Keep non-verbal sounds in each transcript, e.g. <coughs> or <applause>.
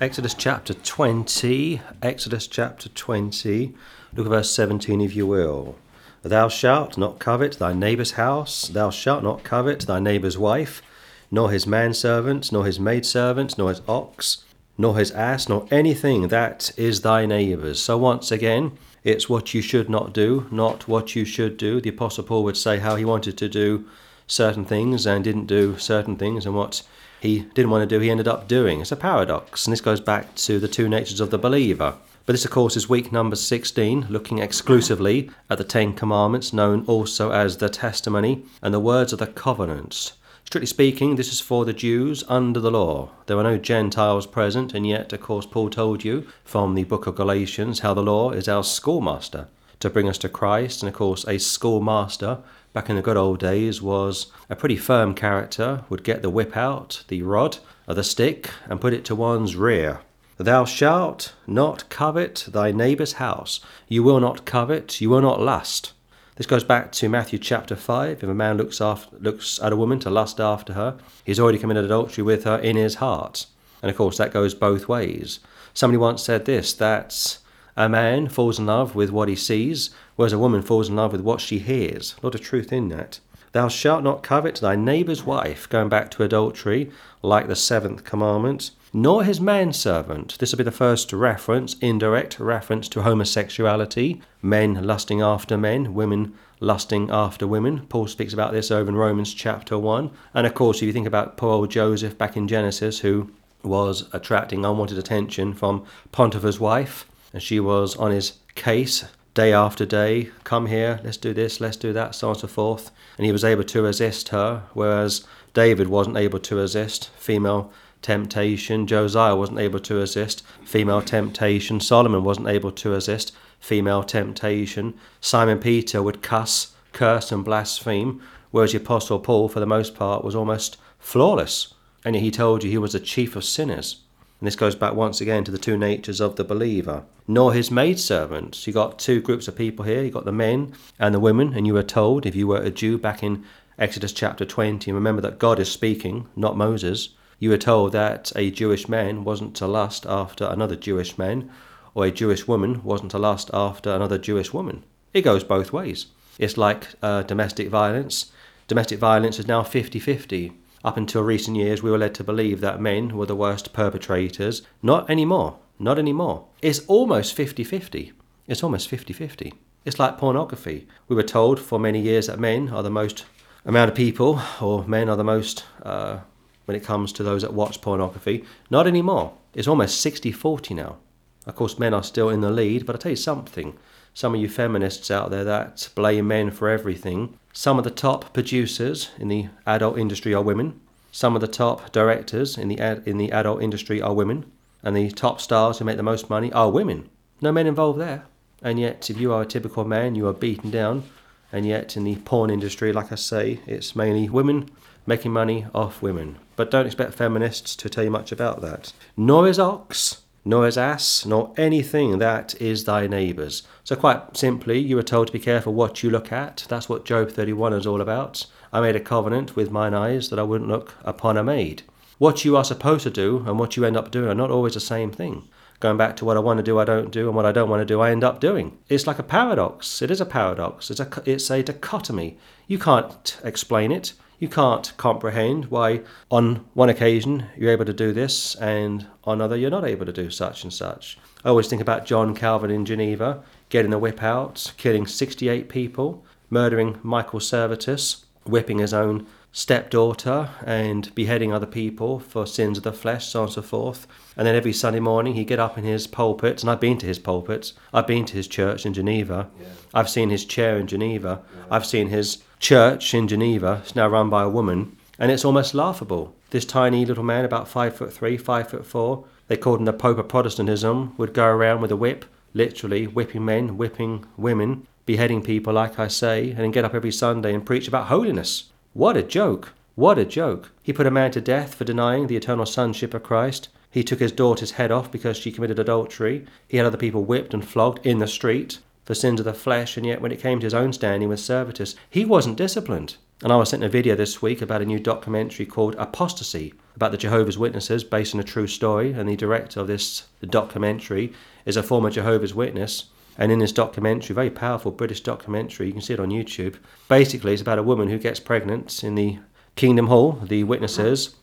Exodus chapter 20, Exodus chapter 20, look at verse 17 if you will. Thou shalt not covet thy neighbour's house, thou shalt not covet thy neighbour's wife, nor his manservant, nor his maidservant, nor his ox, nor his ass, nor anything that is thy neighbour's. So once again, it's what you should not do, not what you should do. The Apostle Paul would say how he wanted to do certain things and didn't do certain things, and what he didn't want to do, he ended up doing. It's a paradox, and this goes back to the two natures of the believer. But this, of course, is week number 16, looking exclusively at the Ten Commandments, known also as the Testimony and the words of the covenants. Strictly speaking, this is for the Jews under the law. There were no Gentiles present, and yet, of course, Paul told you from the book of Galatians how the law is our schoolmaster to bring us to Christ. And of course, a schoolmaster back in the good old days was a pretty firm character, would get the whip out, the rod, or the stick, and put it to one's rear. Thou shalt not covet thy neighbour's house. You will not covet, you will not lust. This goes back to Matthew chapter 5. If a man looks, after, looks at a woman to lust after her, he's already committed adultery with her in his heart. And of course, that goes both ways. Somebody once said this that a man falls in love with what he sees, whereas a woman falls in love with what she hears. A lot of truth in that. Thou shalt not covet thy neighbour's wife, going back to adultery, like the seventh commandment, nor his manservant. This will be the first reference, indirect reference to homosexuality, men lusting after men, women lusting after women. Paul speaks about this over in Romans chapter 1. And of course, if you think about poor old Joseph back in Genesis, who was attracting unwanted attention from Potiphar's wife, and she was on his case day after day come here, let's do this, let's do that, so on and so forth. And he was able to resist her, whereas David wasn't able to resist female temptation. Josiah wasn't able to resist female temptation. Solomon wasn't able to resist female temptation. Simon Peter would cuss, curse, and blaspheme, whereas the Apostle Paul, for the most part, was almost flawless. And he told you he was the chief of sinners. And this goes back once again to the two natures of the believer. Nor his maidservants. You got two groups of people here. You got the men and the women, and you were told, if you were a Jew back in Exodus chapter 20, and remember that God is speaking, not Moses, you were told that a Jewish man wasn't to lust after another Jewish man, or a Jewish woman wasn't to lust after another Jewish woman. It goes both ways. It's like uh, domestic violence. Domestic violence is now 50 50. Up until recent years, we were led to believe that men were the worst perpetrators. Not anymore. Not anymore. It's almost 50 50. It's almost 50 50. It's like pornography. We were told for many years that men are the most amount of people, or men are the most uh, when it comes to those that watch pornography. Not anymore. It's almost 60 40 now. Of course, men are still in the lead, but I'll tell you something. Some of you feminists out there that blame men for everything, some of the top producers in the adult industry are women. Some of the top directors in the ad, in the adult industry are women, and the top stars who make the most money are women. No men involved there. And yet, if you are a typical man, you are beaten down. And yet, in the porn industry, like I say, it's mainly women making money off women. But don't expect feminists to tell you much about that. Nor is ox nor his ass, nor anything that is thy neighbour's. So, quite simply, you are told to be careful what you look at. That's what Job 31 is all about. I made a covenant with mine eyes that I wouldn't look upon a maid. What you are supposed to do and what you end up doing are not always the same thing. Going back to what I want to do, I don't do, and what I don't want to do, I end up doing. It's like a paradox. It is a paradox. It's a, it's a dichotomy. You can't explain it you can't comprehend why on one occasion you're able to do this and on other you're not able to do such and such. I always think about John Calvin in Geneva getting the whip out, killing 68 people, murdering Michael Servetus, whipping his own stepdaughter and beheading other people for sins of the flesh, so on and so forth. And then every Sunday morning he'd get up in his pulpit, and I've been to his pulpits, I've been to his church in Geneva, yeah. I've seen his chair in Geneva, yeah. I've seen his church in Geneva, it's now run by a woman, and it's almost laughable. This tiny little man, about five foot three, five foot four, they called him the Pope of Protestantism, would go around with a whip, literally whipping men, whipping women, beheading people, like I say, and then get up every Sunday and preach about holiness. What a joke! What a joke! He put a man to death for denying the eternal sonship of Christ. He took his daughter's head off because she committed adultery. He had other people whipped and flogged in the street for sins of the flesh, and yet when it came to his own standing with Servetus, he wasn't disciplined. And I was sent a video this week about a new documentary called Apostasy about the Jehovah's Witnesses based on a true story. And the director of this documentary is a former Jehovah's Witness. And in this documentary, very powerful British documentary, you can see it on YouTube. Basically, it's about a woman who gets pregnant in the Kingdom Hall, the witnesses.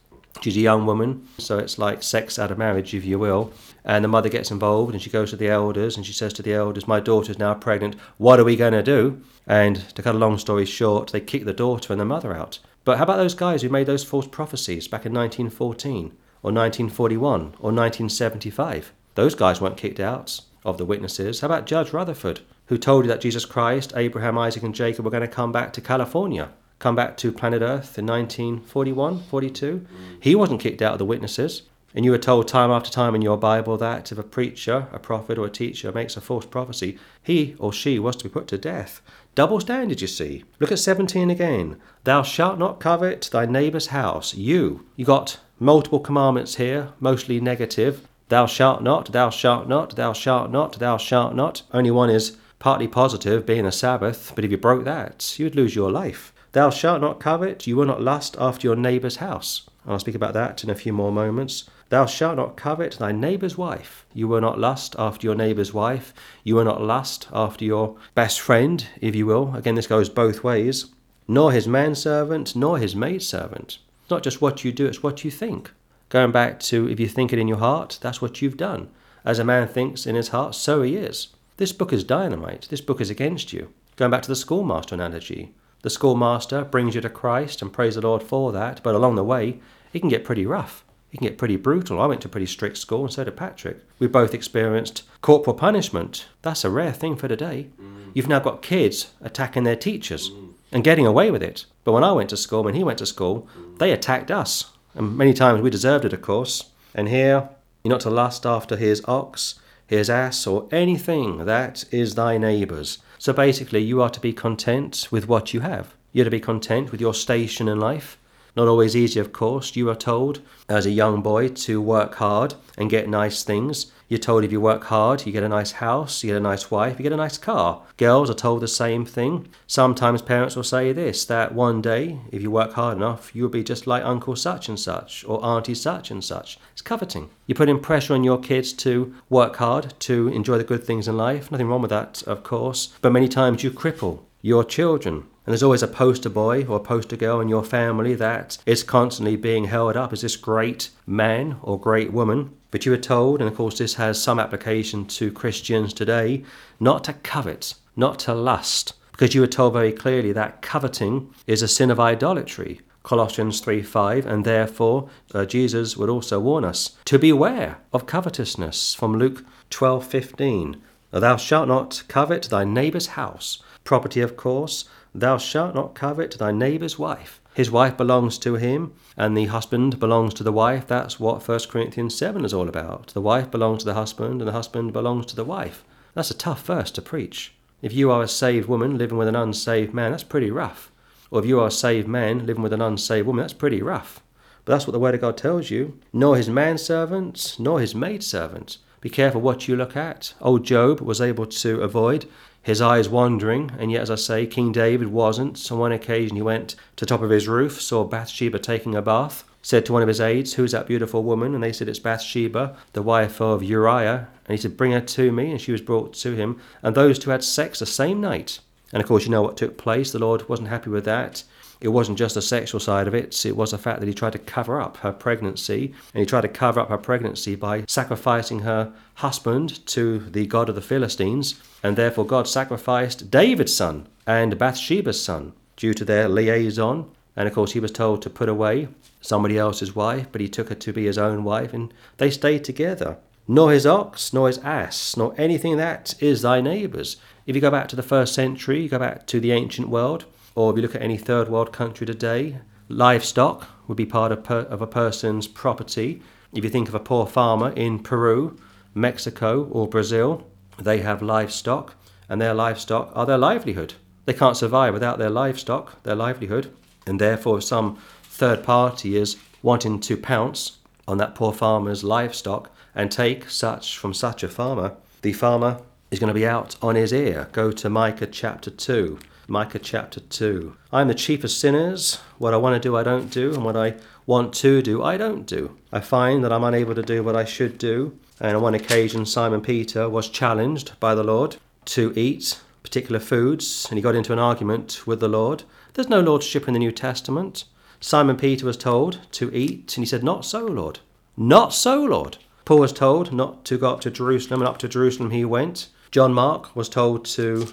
She's a young woman, so it's like sex out of marriage, if you will. And the mother gets involved and she goes to the elders and she says to the elders, My daughter's now pregnant. What are we going to do? And to cut a long story short, they kick the daughter and the mother out. But how about those guys who made those false prophecies back in 1914 or 1941 or 1975? Those guys weren't kicked out of the witnesses. How about Judge Rutherford, who told you that Jesus Christ, Abraham, Isaac, and Jacob were going to come back to California? Come back to planet Earth in 1941, 42. He wasn't kicked out of the witnesses. And you were told time after time in your Bible that if a preacher, a prophet, or a teacher makes a false prophecy, he or she was to be put to death. Double standard, you see. Look at 17 again. Thou shalt not covet thy neighbour's house. You. You got multiple commandments here, mostly negative. Thou shalt not, thou shalt not, thou shalt not, thou shalt not. Only one is partly positive, being a Sabbath, but if you broke that, you would lose your life. Thou shalt not covet, you will not lust after your neighbour's house. I'll speak about that in a few more moments. Thou shalt not covet thy neighbour's wife. You will not lust after your neighbour's wife. You will not lust after your best friend, if you will. Again, this goes both ways. Nor his manservant, nor his maidservant. It's not just what you do, it's what you think. Going back to if you think it in your heart, that's what you've done. As a man thinks in his heart, so he is. This book is dynamite. This book is against you. Going back to the schoolmaster analogy. The schoolmaster brings you to Christ and praise the Lord for that, but along the way, it can get pretty rough. It can get pretty brutal. I went to a pretty strict school, and so did Patrick. We both experienced corporal punishment. That's a rare thing for today. Mm. You've now got kids attacking their teachers mm. and getting away with it. But when I went to school, when he went to school, mm. they attacked us. And many times we deserved it, of course. And here, you're not to lust after his ox, his ass, or anything that is thy neighbour's. So basically, you are to be content with what you have. You're to be content with your station in life. Not always easy, of course. You are told as a young boy to work hard and get nice things. You're told if you work hard, you get a nice house, you get a nice wife, you get a nice car. Girls are told the same thing. Sometimes parents will say this that one day, if you work hard enough, you'll be just like Uncle such and such or Auntie such and such. It's coveting. You're putting pressure on your kids to work hard, to enjoy the good things in life. Nothing wrong with that, of course. But many times you cripple your children. And there's always a poster boy or a poster girl in your family that is constantly being held up as this great man or great woman. But you are told, and of course this has some application to Christians today, not to covet, not to lust, because you were told very clearly that coveting is a sin of idolatry. Colossians 3 5, and therefore uh, Jesus would also warn us to beware of covetousness from Luke twelve fifteen. Thou shalt not covet thy neighbour's house, property, of course, Thou shalt not covet thy neighbour's wife. His wife belongs to him, and the husband belongs to the wife. That's what 1 Corinthians 7 is all about. The wife belongs to the husband, and the husband belongs to the wife. That's a tough verse to preach. If you are a saved woman living with an unsaved man, that's pretty rough. Or if you are a saved man living with an unsaved woman, that's pretty rough. But that's what the Word of God tells you. Nor his manservant, nor his maidservant. Be careful what you look at. Old Job was able to avoid his eyes wandering, and yet, as I say, King David wasn't. On one occasion, he went to the top of his roof, saw Bathsheba taking a bath, said to one of his aides, Who's that beautiful woman? And they said, It's Bathsheba, the wife of Uriah. And he said, Bring her to me. And she was brought to him. And those two had sex the same night. And of course, you know what took place. The Lord wasn't happy with that it wasn't just the sexual side of it, it was the fact that he tried to cover up her pregnancy. And he tried to cover up her pregnancy by sacrificing her husband to the god of the Philistines. And therefore, God sacrificed David's son and Bathsheba's son due to their liaison. And of course, he was told to put away somebody else's wife, but he took her to be his own wife, and they stayed together. Nor his ox, nor his ass, nor anything that is thy neighbour's. If you go back to the first century, you go back to the ancient world, or if you look at any third world country today, livestock would be part of, per, of a person's property. If you think of a poor farmer in Peru, Mexico, or Brazil, they have livestock, and their livestock are their livelihood. They can't survive without their livestock, their livelihood, and therefore, if some third party is wanting to pounce on that poor farmer's livestock and take such from such a farmer, the farmer is going to be out on his ear. Go to Micah chapter 2 Micah chapter 2. I am the chief of sinners. What I want to do, I don't do, and what I want to do, I don't do. I find that I'm unable to do what I should do. And on one occasion, Simon Peter was challenged by the Lord to eat particular foods, and he got into an argument with the Lord. There's no lordship in the New Testament. Simon Peter was told to eat, and he said, Not so, Lord. Not so, Lord. Paul was told not to go up to Jerusalem, and up to Jerusalem he went. John Mark was told to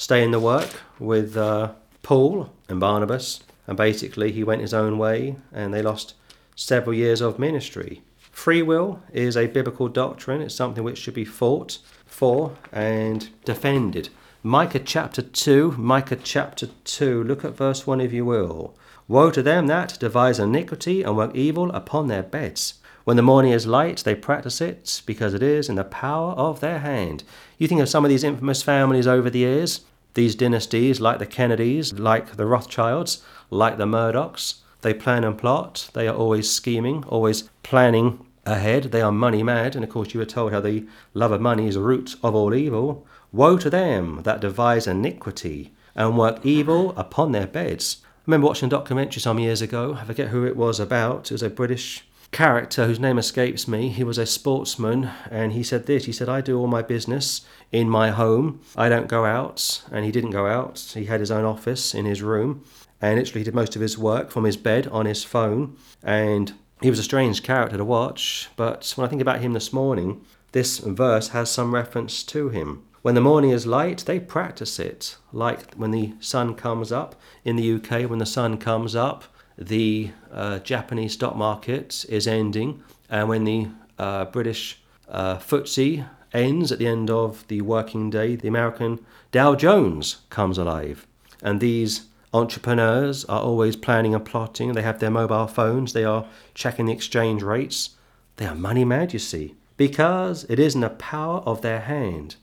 stay in the work with uh, Paul and Barnabas, and basically he went his own way, and they lost several years of ministry. Free will is a biblical doctrine, it's something which should be fought for and defended. Micah chapter 2, Micah chapter 2, look at verse 1 if you will. Woe to them that devise iniquity and work evil upon their beds. When the morning is light, they practice it because it is in the power of their hand. You think of some of these infamous families over the years, these dynasties, like the Kennedys, like the Rothschilds, like the Murdochs. They plan and plot. They are always scheming, always planning ahead. They are money mad. And of course, you were told how the love of money is the root of all evil. Woe to them that devise iniquity and work evil upon their beds. I remember watching a documentary some years ago. I forget who it was about. It was a British character whose name escapes me. He was a sportsman and he said this. He said, I do all my business in my home. I don't go out. And he didn't go out. He had his own office in his room and literally did most of his work from his bed on his phone. And he was a strange character to watch. But when I think about him this morning, this verse has some reference to him. When the morning is light, they practice it. Like when the sun comes up in the UK, when the sun comes up, the uh, Japanese stock market is ending, and when the uh, British uh, FTSE ends at the end of the working day, the American Dow Jones comes alive. And these entrepreneurs are always planning and plotting. They have their mobile phones, they are checking the exchange rates. They are money mad, you see, because it is in the power of their hand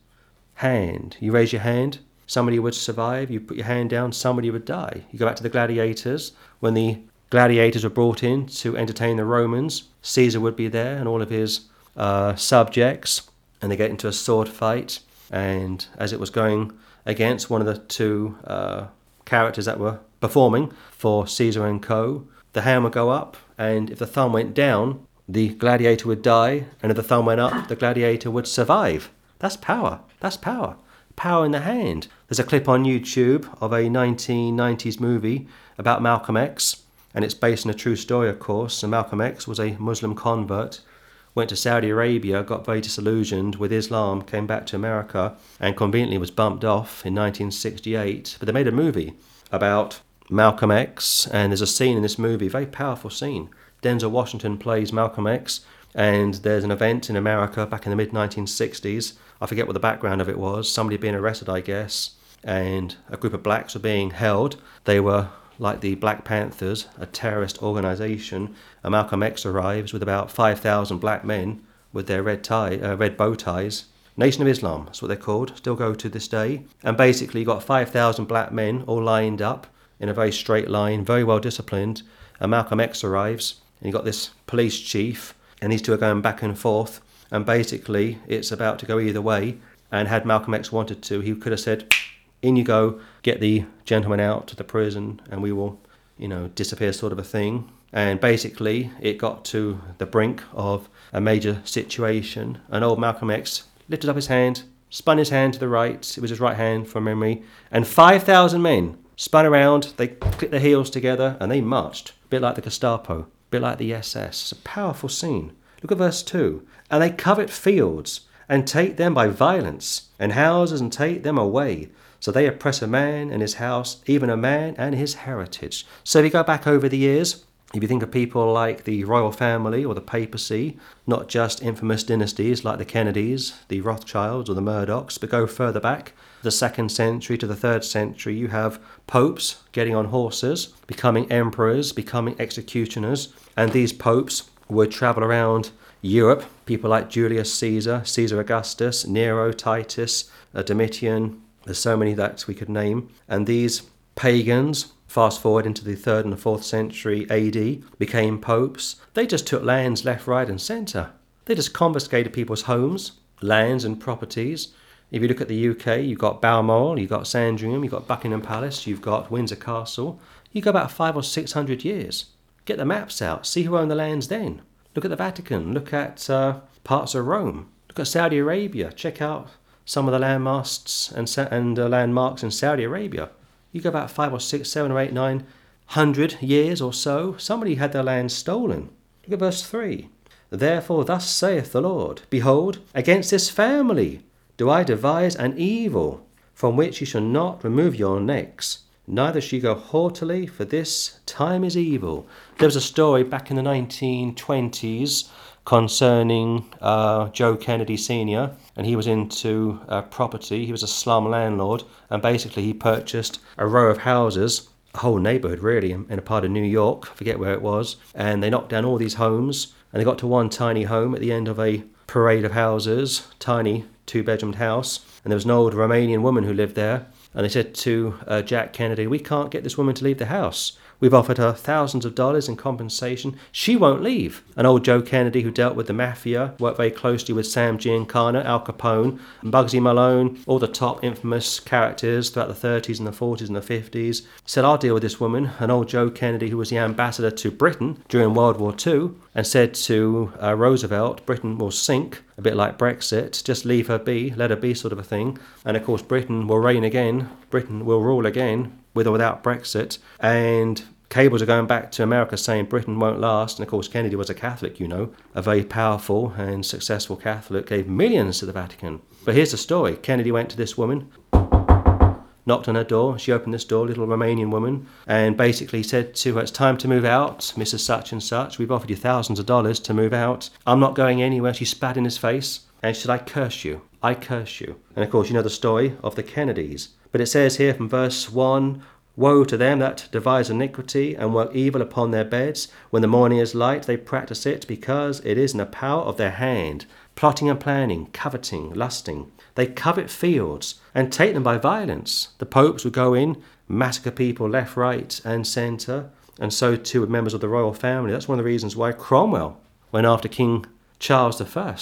hand. You raise your hand, somebody would survive. You put your hand down, somebody would die. You go back to the gladiators. When the gladiators were brought in to entertain the Romans, Caesar would be there and all of his uh, subjects, and they get into a sword fight. And as it was going against one of the two uh, characters that were performing for Caesar and co, the hand would go up, and if the thumb went down, the gladiator would die, and if the thumb went up, the gladiator would survive. That's power. That's power. Power in the hand. There's a clip on YouTube of a 1990s movie about Malcolm X, and it's based on a true story, of course. And Malcolm X was a Muslim convert, went to Saudi Arabia, got very disillusioned with Islam, came back to America, and conveniently was bumped off in 1968. But they made a movie about Malcolm X, and there's a scene in this movie, very powerful scene. Denzel Washington plays Malcolm X, and there's an event in America back in the mid 1960s. I forget what the background of it was. Somebody being arrested, I guess, and a group of blacks were being held. They were like the Black Panthers, a terrorist organization. And Malcolm X arrives with about 5,000 black men with their red tie, uh, red bow ties. Nation of Islam, that's what they're called, still go to this day. And basically, you got 5,000 black men all lined up in a very straight line, very well disciplined. And Malcolm X arrives, and you got this police chief and these two are going back and forth. And basically, it's about to go either way. And had Malcolm X wanted to, he could have said, "In you go, get the gentleman out to the prison, and we will, you know, disappear," sort of a thing. And basically, it got to the brink of a major situation. And old Malcolm X lifted up his hand, spun his hand to the right, it was his right hand from memory, and 5,000 men spun around, they clicked their heels together, and they marched, a bit like the Gestapo a bit like the SS. It's a powerful scene. Look at verse 2. And they covet fields, and take them by violence, and houses, and take them away. So they oppress a man and his house, even a man and his heritage. So if you go back over the years, if you think of people like the royal family or the papacy, not just infamous dynasties like the Kennedys, the Rothschilds, or the Murdochs, but go further back, the second century to the third century, you have popes getting on horses, becoming emperors, becoming executioners, and these popes would travel around Europe. People like Julius Caesar, Caesar Augustus, Nero, Titus, uh, Domitian. There's so many that we could name. And these pagans Fast forward into the 3rd and the 4th century AD, became popes. They just took lands left, right, and centre. They just confiscated people's homes, lands, and properties. If you look at the UK, you've got Balmoral, you've got Sandringham, you've got Buckingham Palace, you've got Windsor Castle. You go about five or six hundred years. Get the maps out, see who owned the lands then. Look at the Vatican, look at uh, parts of Rome, look at Saudi Arabia, check out some of the landmasts and, and uh, landmarks in Saudi Arabia. You go about five or six, seven or eight, nine hundred years or so, somebody had their land stolen. Look at verse 3. Therefore, thus saith the Lord Behold, against this family do I devise an evil, from which ye shall not remove your necks, neither shall ye go haughtily, for this time is evil. There was a story back in the 1920s concerning uh, Joe Kennedy Sr., and he was into uh, property. He was a slum landlord, and basically he purchased a row of houses, a whole neighborhood really, in a part of New York, I forget where it was, and they knocked down all these homes, and they got to one tiny home at the end of a parade of houses, tiny two bedroomed house, and there was an old Romanian woman who lived there. And they said to uh, Jack Kennedy, We can't get this woman to leave the house. We've offered her thousands of dollars in compensation. She won't leave. And old Joe Kennedy, who dealt with the mafia, worked very closely with Sam Giancana, Al Capone, and Bugsy Malone, all the top infamous characters throughout the 30s and the 40s and the 50s, said, I'll deal with this woman. And old Joe Kennedy, who was the ambassador to Britain during World War II, and said to uh, Roosevelt, Britain will sink, a bit like Brexit, just leave her be, let her be, sort of a thing. And of course, Britain will reign again, Britain will rule again, with or without Brexit. And cables are going back to America saying Britain won't last. And of course, Kennedy was a Catholic, you know, a very powerful and successful Catholic, gave millions to the Vatican. But here's the story Kennedy went to this woman, knocked on her door. She opened this door, little Romanian woman, and basically said to her, It's time to move out, Mrs. Such and Such. We've offered you thousands of dollars to move out. I'm not going anywhere. She spat in his face and she said, I curse you. I curse you. And of course, you know the story of the Kennedys. But it says here from verse 1 Woe to them that devise iniquity and work evil upon their beds. When the morning is light, they practice it because it is in the power of their hand. Plotting and planning, coveting, lusting. They covet fields and take them by violence. The popes would go in, massacre people left, right, and centre, and so too with members of the royal family. That's one of the reasons why Cromwell went after King Charles I,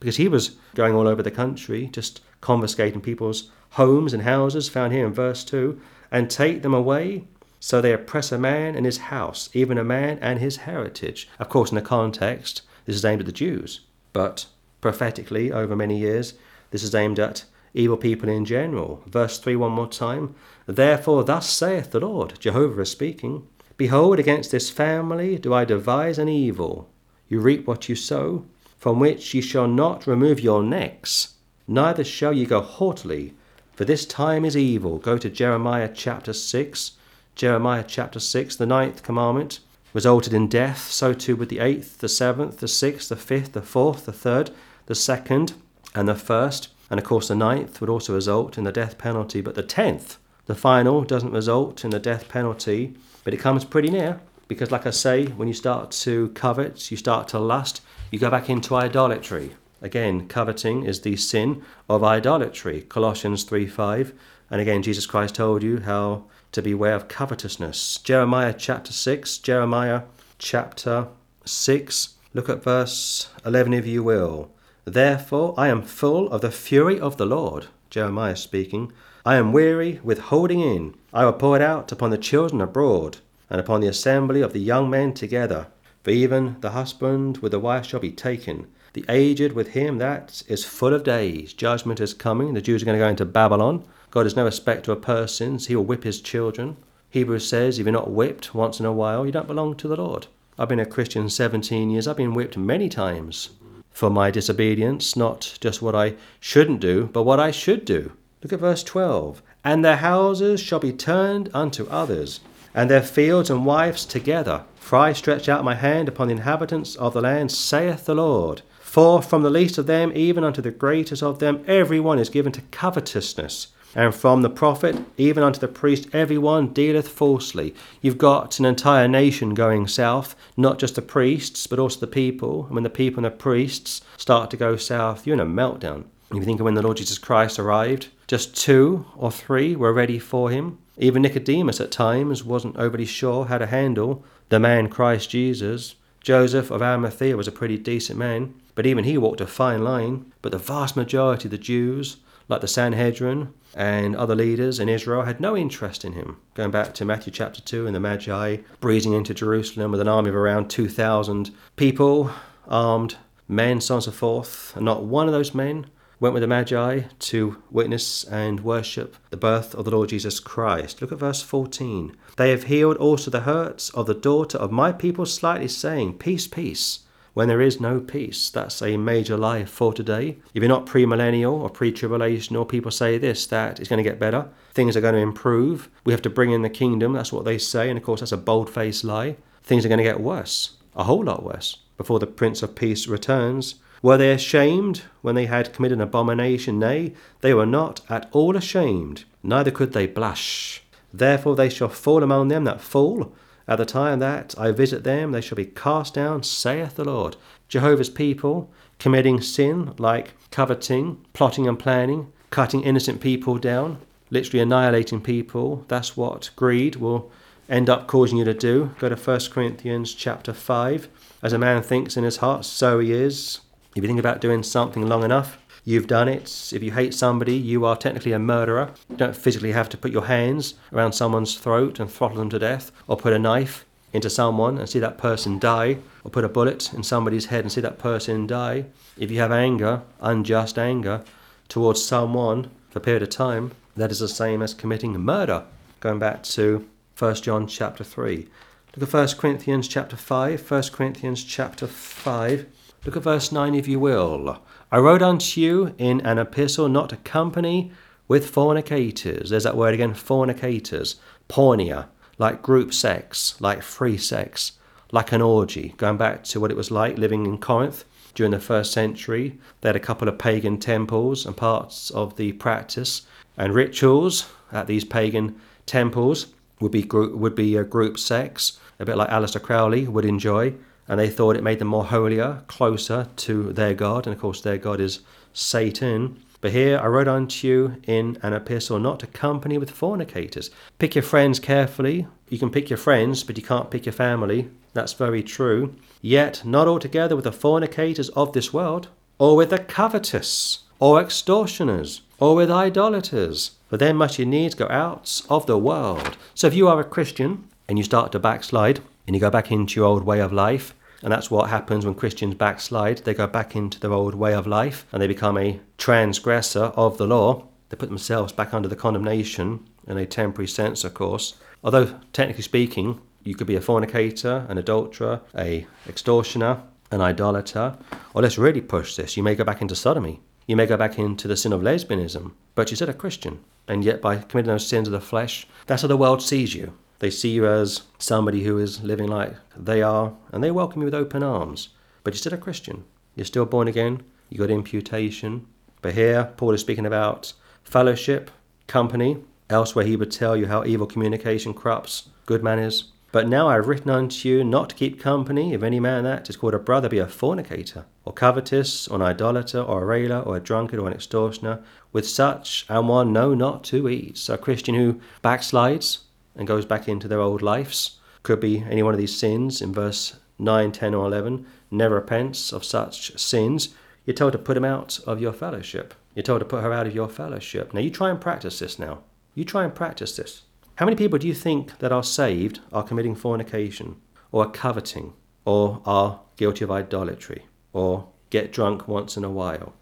because he was going all over the country, just confiscating people's homes and houses, found here in verse 2, and take them away. So they oppress a man and his house, even a man and his heritage. Of course, in the context, this is aimed at the Jews, but prophetically, over many years, this is aimed at evil people in general. Verse 3 one more time. Therefore, thus saith the Lord, Jehovah is speaking Behold, against this family do I devise an evil. You reap what you sow, from which ye shall not remove your necks, neither shall ye go haughtily, for this time is evil. Go to Jeremiah chapter 6. Jeremiah chapter 6, the ninth commandment resulted in death, so too with the eighth, the seventh, the sixth, the fifth, the fourth, the third, the second, and the first, and of course the ninth would also result in the death penalty, but the tenth, the final, doesn't result in the death penalty, but it comes pretty near because, like I say, when you start to covet, you start to lust, you go back into idolatry. Again, coveting is the sin of idolatry. Colossians 3 5. And again, Jesus Christ told you how to beware of covetousness. Jeremiah chapter 6. Jeremiah chapter 6. Look at verse 11 if you will. Therefore, I am full of the fury of the Lord. Jeremiah speaking. I am weary with holding in. I will pour it out upon the children abroad, and upon the assembly of the young men together. For even the husband with the wife shall be taken, the aged with him that is full of days. Judgment is coming. The Jews are going to go into Babylon. God is no respecter of persons. He will whip his children. Hebrews says, if you're not whipped once in a while, you don't belong to the Lord. I've been a Christian 17 years. I've been whipped many times for my disobedience, not just what I shouldn't do, but what I should do. Look at verse 12. And their houses shall be turned unto others, and their fields and wives together. For I stretch out my hand upon the inhabitants of the land, saith the Lord. For from the least of them even unto the greatest of them every one is given to covetousness. And from the prophet even unto the priest every one dealeth falsely. You've got an entire nation going south, not just the priests, but also the people. And when the people and the priests start to go south, you're in a meltdown. If you think of when the Lord Jesus Christ arrived, just two or three were ready for him. Even Nicodemus at times wasn't overly sure how to handle the man Christ Jesus. Joseph of Arimathea was a pretty decent man, but even he walked a fine line. But the vast majority of the Jews like the Sanhedrin and other leaders in Israel, had no interest in him. Going back to Matthew chapter 2 and the Magi breezing into Jerusalem with an army of around 2,000 people, armed men, so on and so forth, and not one of those men went with the Magi to witness and worship the birth of the Lord Jesus Christ. Look at verse 14. They have healed also the hurts of the daughter of my people slightly, saying, Peace, peace. When there is no peace, that's a major lie for today. If you're not premillennial or pre tribulational, people say this that it's going to get better, things are going to improve, we have to bring in the kingdom, that's what they say, and of course, that's a bold faced lie. Things are going to get worse, a whole lot worse, before the Prince of Peace returns. Were they ashamed when they had committed an abomination? Nay, they were not at all ashamed, neither could they blush. Therefore they shall fall among them that fall. At the time that I visit them, they shall be cast down, saith the Lord. Jehovah's people committing sin like coveting, plotting and planning, cutting innocent people down, literally annihilating people. That's what greed will end up causing you to do. Go to 1 Corinthians chapter 5. As a man thinks in his heart, so he is. If you think about doing something long enough, you've done it. If you hate somebody, you are technically a murderer. You don't physically have to put your hands around someone's throat and throttle them to death, or put a knife into someone and see that person die, or put a bullet in somebody's head and see that person die. If you have anger, unjust anger, towards someone for a period of time, that is the same as committing murder. Going back to 1 John chapter 3. Look at 1 Corinthians chapter 5. 1 Corinthians chapter 5 Look at verse 9 if you will. I wrote unto you in an epistle not to company with fornicators. There's that word again, fornicators. Porneia, like group sex, like free sex, like an orgy. Going back to what it was like living in Corinth during the first century, they had a couple of pagan temples, and parts of the practice and rituals at these pagan temples would be group, would be a group sex, a bit like Aleister Crowley would enjoy and they thought it made them more holier, closer to their God, and of course their God is Satan. But here I wrote unto you in an epistle not to company with fornicators. Pick your friends carefully. You can pick your friends, but you can't pick your family. That's very true. Yet not altogether with the fornicators of this world, or with the covetous, or extortioners, or with idolaters. For then must you needs go out of the world. So if you are a Christian and you start to backslide, and you go back into your old way of life, and that's what happens when Christians backslide. They go back into their old way of life and they become a transgressor of the law. They put themselves back under the condemnation in a temporary sense, of course. Although, technically speaking, you could be a fornicator, an adulterer, a extortioner, an idolater, or let's really push this, you may go back into sodomy. You may go back into the sin of lesbianism, but you're still a Christian. And yet, by committing those sins of the flesh, that's how the world sees you. They see you as somebody who is living like they are, and they welcome you with open arms. But you're still a Christian. You're still born again. You got imputation. But here, Paul is speaking about fellowship, company. Elsewhere, he would tell you how evil communication corrupts good manners. But now I have written unto you not to keep company if any man that is called a brother be a fornicator, or covetous, or an idolater, or a railer, or a drunkard, or an extortioner. With such and one know not to eat. So a Christian who backslides, and goes back into their old lives. Could be any one of these sins in verse 9, 10, or 11. Never repents of such sins. You're told to put him out of your fellowship. You're told to put her out of your fellowship. Now, you try and practice this now. You try and practice this. How many people do you think that are saved are committing fornication, or are coveting, or are guilty of idolatry, or get drunk once in a while,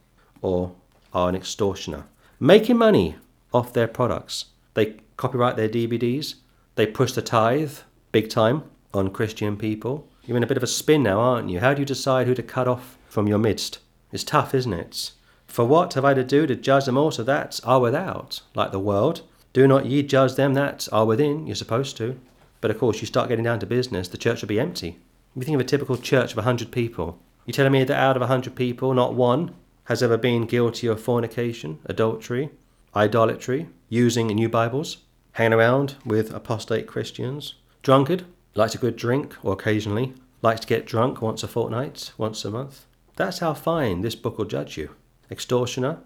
or are an extortioner? Making money off their products. They copyright their DVDs. They push the tithe big time on Christian people. You're in a bit of a spin now, aren't you? How do you decide who to cut off from your midst? It's tough, isn't it? For what have I to do to judge them also that are without, like the world? Do not ye judge them that are within, you're supposed to. But of course, you start getting down to business, the church will be empty. If you think of a typical church of 100 people, you're telling me that out of 100 people, not one has ever been guilty of fornication, adultery, idolatry, using new Bibles? Hanging around with apostate Christians. Drunkard, likes a good drink or occasionally, likes to get drunk once a fortnight, once a month. That's how fine this book will judge you. Extortioner,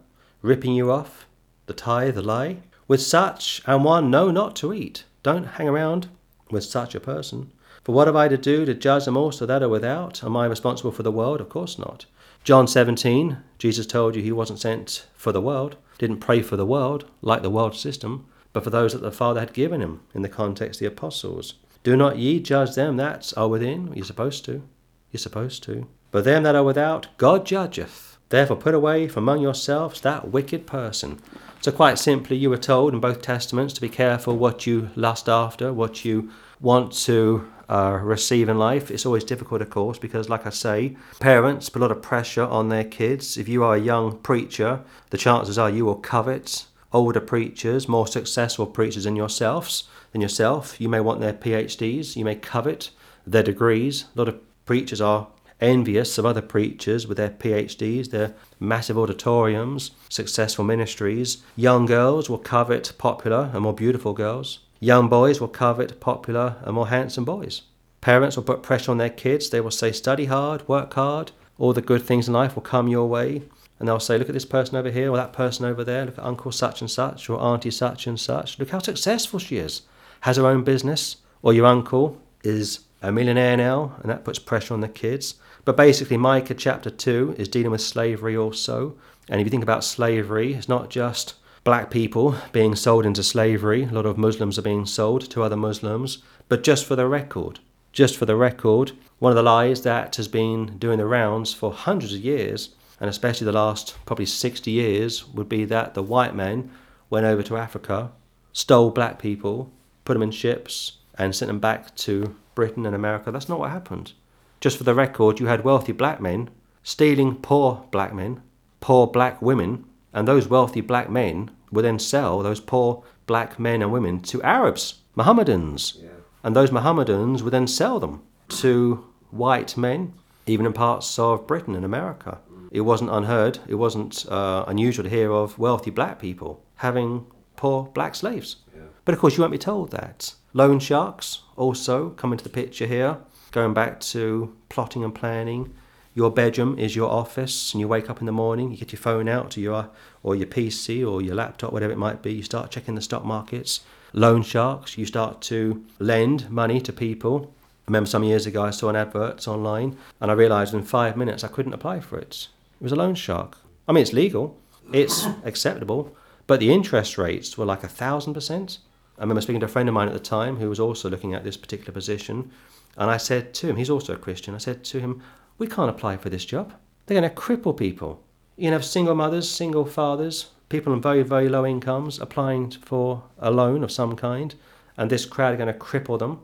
ripping you off, the tithe, the lie. With such and one know not to eat. Don't hang around with such a person. For what have I to do to judge them also that are without? Am I responsible for the world? Of course not. John 17, Jesus told you he wasn't sent for the world. didn't pray for the world, like the world system, but for those that the Father had given him in the context of the apostles. Do not ye judge them that are within? You're supposed to. You're supposed to. But them that are without, God judgeth. Therefore put away from among yourselves that wicked person. So, quite simply, you were told in both Testaments to be careful what you lust after, what you want to uh, receive in life. It's always difficult, of course, because, like I say, parents put a lot of pressure on their kids. If you are a young preacher, the chances are you will covet older preachers, more successful preachers than yourselves than yourself. You may want their PhDs. You may covet their degrees. A lot of preachers are envious of other preachers with their PhDs, their massive auditoriums, successful ministries. Young girls will covet popular and more beautiful girls. Young boys will covet popular and more handsome boys. Parents will put pressure on their kids. They will say, study hard, work hard, all the good things in life will come your way. And they'll say, look at this person over here or that person over there. Look at uncle such and such or auntie such and such. Look how successful she is. Has her own business. Or your uncle is a millionaire now, and that puts pressure on the kids. But basically, Micah chapter 2 is dealing with slavery also. And if you think about slavery, it's not just black people being sold into slavery. A lot of Muslims are being sold to other Muslims. But just for the record, just for the record, one of the lies that has been doing the rounds for hundreds of years, and especially the last probably 60 years, would be that the white men went over to Africa, stole black people, put them in ships, and sent them back to Britain and America. That's not what happened. Just for the record, you had wealthy black men stealing poor black men, poor black women, and those wealthy black men would then sell those poor black men and women to Arabs, Mohammedans. Yeah. And those Mohammedans would then sell them to white men, even in parts of Britain and America. It wasn't unheard, it wasn't uh, unusual to hear of wealthy black people having poor black slaves. Yeah. But of course, you won't be told that. Loan sharks also come into the picture here going back to plotting and planning. Your bedroom is your office, and you wake up in the morning, you get your phone out to your or your PC or your laptop, whatever it might be. You start checking the stock markets. Loan sharks, you start to lend money to people. I remember some years ago I saw an advert online, and I realised in five minutes I couldn't apply for it. It was a loan shark. I mean, it's legal, it's <coughs> acceptable, but the interest rates were like a thousand percent. I remember speaking to a friend of mine at the time who was also looking at this particular position, and I said to him, he's also a Christian, I said to him, We can't apply for this job. They're going to cripple people. You can have single mothers, single fathers, people on very, very low incomes applying for a loan of some kind, and this crowd are going to cripple them.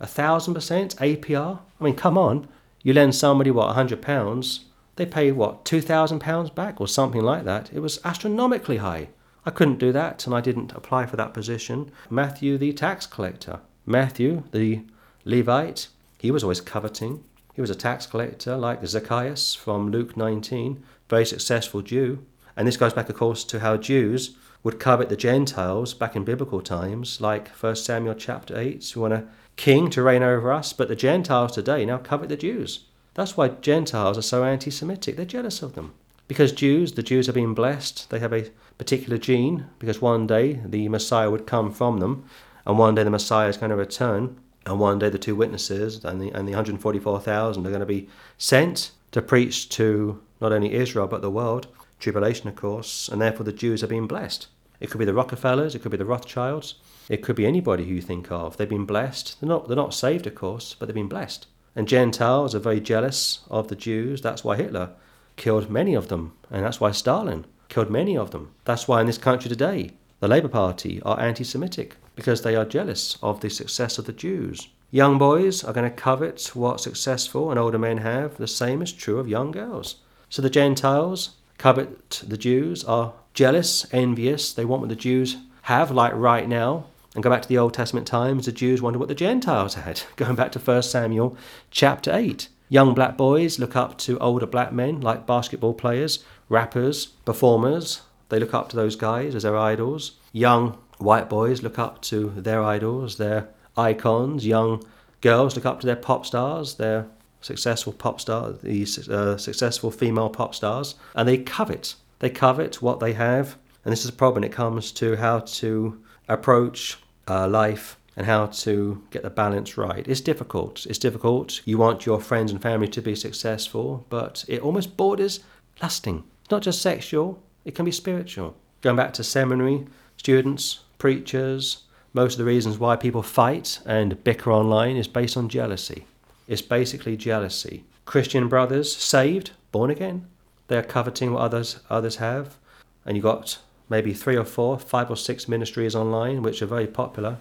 A thousand percent APR? I mean, come on. You lend somebody, what, a hundred pounds, they pay, what, two thousand pounds back or something like that. It was astronomically high. I couldn't do that, and I didn't apply for that position. Matthew, the tax collector. Matthew, the Levite, he was always coveting. He was a tax collector like Zacchaeus from Luke 19, very successful Jew. And this goes back, of course, to how Jews would covet the Gentiles back in biblical times, like 1 Samuel chapter 8, who want a king to reign over us, but the Gentiles today now covet the Jews. That's why Gentiles are so anti Semitic. They're jealous of them. Because Jews, the Jews have been blessed, they have a particular gene, because one day the Messiah would come from them, and one day the Messiah is going to return. And one day the two witnesses and the, and the 144,000 are going to be sent to preach to not only Israel but the world, tribulation, of course, and therefore the Jews are being blessed. It could be the Rockefellers, it could be the Rothschilds, it could be anybody who you think of. They've been blessed. They're not, they're not saved, of course, but they've been blessed. And Gentiles are very jealous of the Jews. That's why Hitler killed many of them, and that's why Stalin killed many of them. That's why in this country today, the Labour Party are anti Semitic because they are jealous of the success of the Jews. Young boys are going to covet what successful and older men have. The same is true of young girls. So the Gentiles covet the Jews, are jealous, envious. They want what the Jews have, like right now. And go back to the Old Testament times, the Jews wonder what the Gentiles had. <laughs> Going back to 1 Samuel chapter 8. Young black boys look up to older black men, like basketball players, rappers, performers. They look up to those guys as their idols. Young white boys look up to their idols, their icons. Young girls look up to their pop stars, their successful pop stars, these uh, successful female pop stars, and they covet. They covet what they have, and this is a problem when it comes to how to approach uh, life and how to get the balance right. It's difficult. It's difficult. You want your friends and family to be successful, but it almost borders lusting. It's not just sexual, it can be spiritual. Going back to seminary, students, preachers, most of the reasons why people fight and bicker online is based on jealousy. It's basically jealousy. Christian brothers, saved, born again, they're coveting what others others have. And you've got maybe three or four, five or six ministries online which are very popular,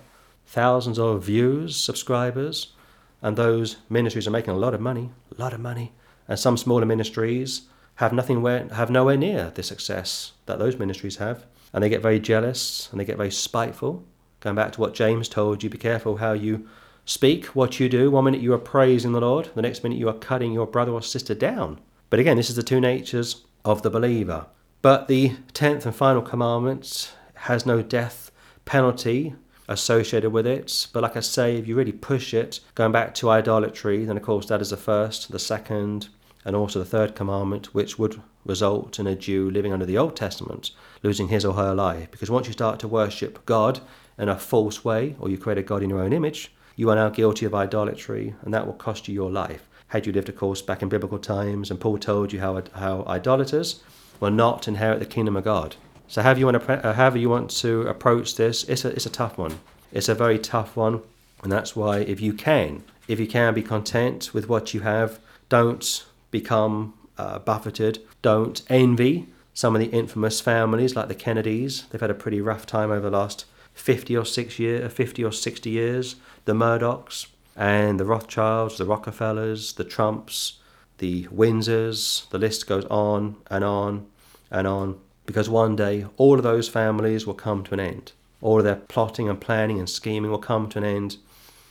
thousands of views, subscribers, and those ministries are making a lot of money, a lot of money. And some smaller ministries have nothing where, have nowhere near the success that those ministries have, and they get very jealous and they get very spiteful. Going back to what James told you, be careful how you speak, what you do. One minute you are praising the Lord, the next minute you are cutting your brother or sister down. But again, this is the two natures of the believer. But the tenth and final commandment has no death penalty associated with it. But like I say, if you really push it, going back to idolatry, then of course that is the first, the second, and also the third commandment, which would result in a Jew living under the Old Testament losing his or her life. Because once you start to worship God in a false way, or you create a God in your own image, you are now guilty of idolatry, and that will cost you your life. Had you lived, of course, back in biblical times, and Paul told you how, how idolaters will not inherit the kingdom of God. So, however you want to, uh, however you want to approach this, it's a, it's a tough one. It's a very tough one, and that's why, if you can, if you can be content with what you have, don't become uh, buffeted. Don't envy some of the infamous families like the Kennedys. They've had a pretty rough time over the last 50 or 6 year, 50 or 60 years. The Murdochs and the Rothschilds, the Rockefellers, the Trumps, the Windsors, the list goes on and on and on because one day all of those families will come to an end. All of their plotting and planning and scheming will come to an end.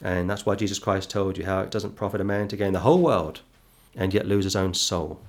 And that's why Jesus Christ told you how it doesn't profit a man to gain the whole world and yet lose his own soul.